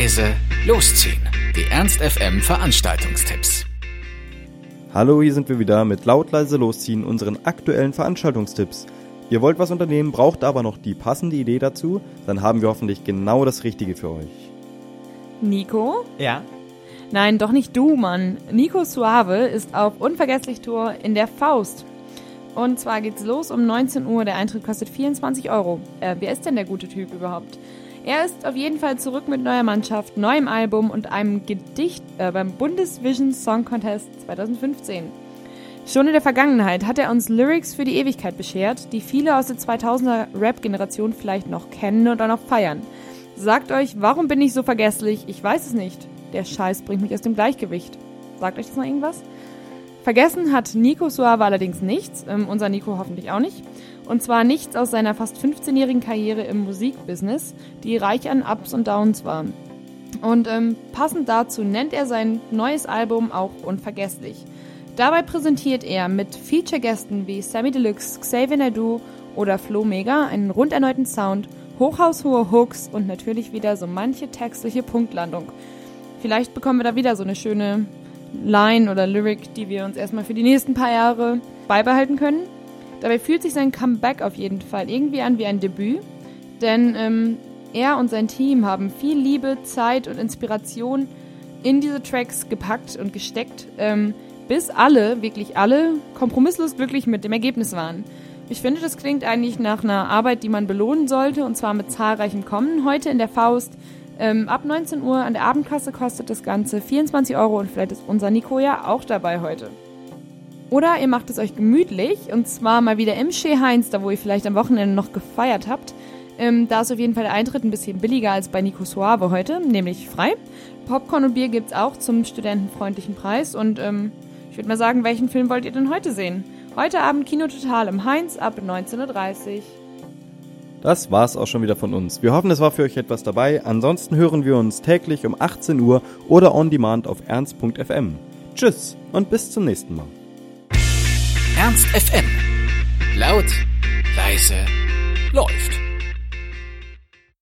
leise, losziehen. Die Ernst FM Veranstaltungstipps. Hallo, hier sind wir wieder mit laut leise losziehen unseren aktuellen Veranstaltungstipps. Ihr wollt was unternehmen, braucht aber noch die passende Idee dazu, dann haben wir hoffentlich genau das Richtige für euch. Nico? Ja. Nein, doch nicht du, Mann. Nico Suave ist auf Unvergesslich Tour in der Faust. Und zwar geht's los um 19 Uhr. Der Eintritt kostet 24 Euro. Äh, wer ist denn der gute Typ überhaupt? Er ist auf jeden Fall zurück mit neuer Mannschaft, neuem Album und einem Gedicht äh, beim Bundesvision Song Contest 2015. Schon in der Vergangenheit hat er uns Lyrics für die Ewigkeit beschert, die viele aus der 2000er Rap-Generation vielleicht noch kennen und auch noch feiern. Sagt euch, warum bin ich so vergesslich? Ich weiß es nicht. Der Scheiß bringt mich aus dem Gleichgewicht. Sagt euch das noch irgendwas? Vergessen hat Nico Suave allerdings nichts, ähm, unser Nico hoffentlich auch nicht. Und zwar nichts aus seiner fast 15-jährigen Karriere im Musikbusiness, die reich an Ups und Downs war. Und ähm, passend dazu nennt er sein neues Album auch Unvergesslich. Dabei präsentiert er mit Feature-Gästen wie Sammy Deluxe, Xavier Nadu oder Flo Mega einen rund erneuten Sound, hochhaushohe Hooks und natürlich wieder so manche textliche Punktlandung. Vielleicht bekommen wir da wieder so eine schöne Line oder Lyric, die wir uns erstmal für die nächsten paar Jahre beibehalten können. Dabei fühlt sich sein Comeback auf jeden Fall irgendwie an wie ein Debüt, denn ähm, er und sein Team haben viel Liebe, Zeit und Inspiration in diese Tracks gepackt und gesteckt, ähm, bis alle, wirklich alle, kompromisslos glücklich mit dem Ergebnis waren. Ich finde, das klingt eigentlich nach einer Arbeit, die man belohnen sollte, und zwar mit zahlreichem Kommen. Heute in der Faust ähm, ab 19 Uhr an der Abendkasse kostet das Ganze 24 Euro und vielleicht ist unser Nico ja auch dabei heute. Oder ihr macht es euch gemütlich und zwar mal wieder im Chez Heinz, da wo ihr vielleicht am Wochenende noch gefeiert habt. Ähm, da ist auf jeden Fall der Eintritt ein bisschen billiger als bei Nico Suave heute, nämlich frei. Popcorn und Bier gibt's auch zum studentenfreundlichen Preis und ähm, ich würde mal sagen, welchen Film wollt ihr denn heute sehen? Heute Abend Kino Total im Heinz ab 19.30 Uhr. Das war's auch schon wieder von uns. Wir hoffen, es war für euch etwas dabei. Ansonsten hören wir uns täglich um 18 Uhr oder on demand auf ernst.fm. Tschüss und bis zum nächsten Mal. Ernst FM. Laut, leise, läuft.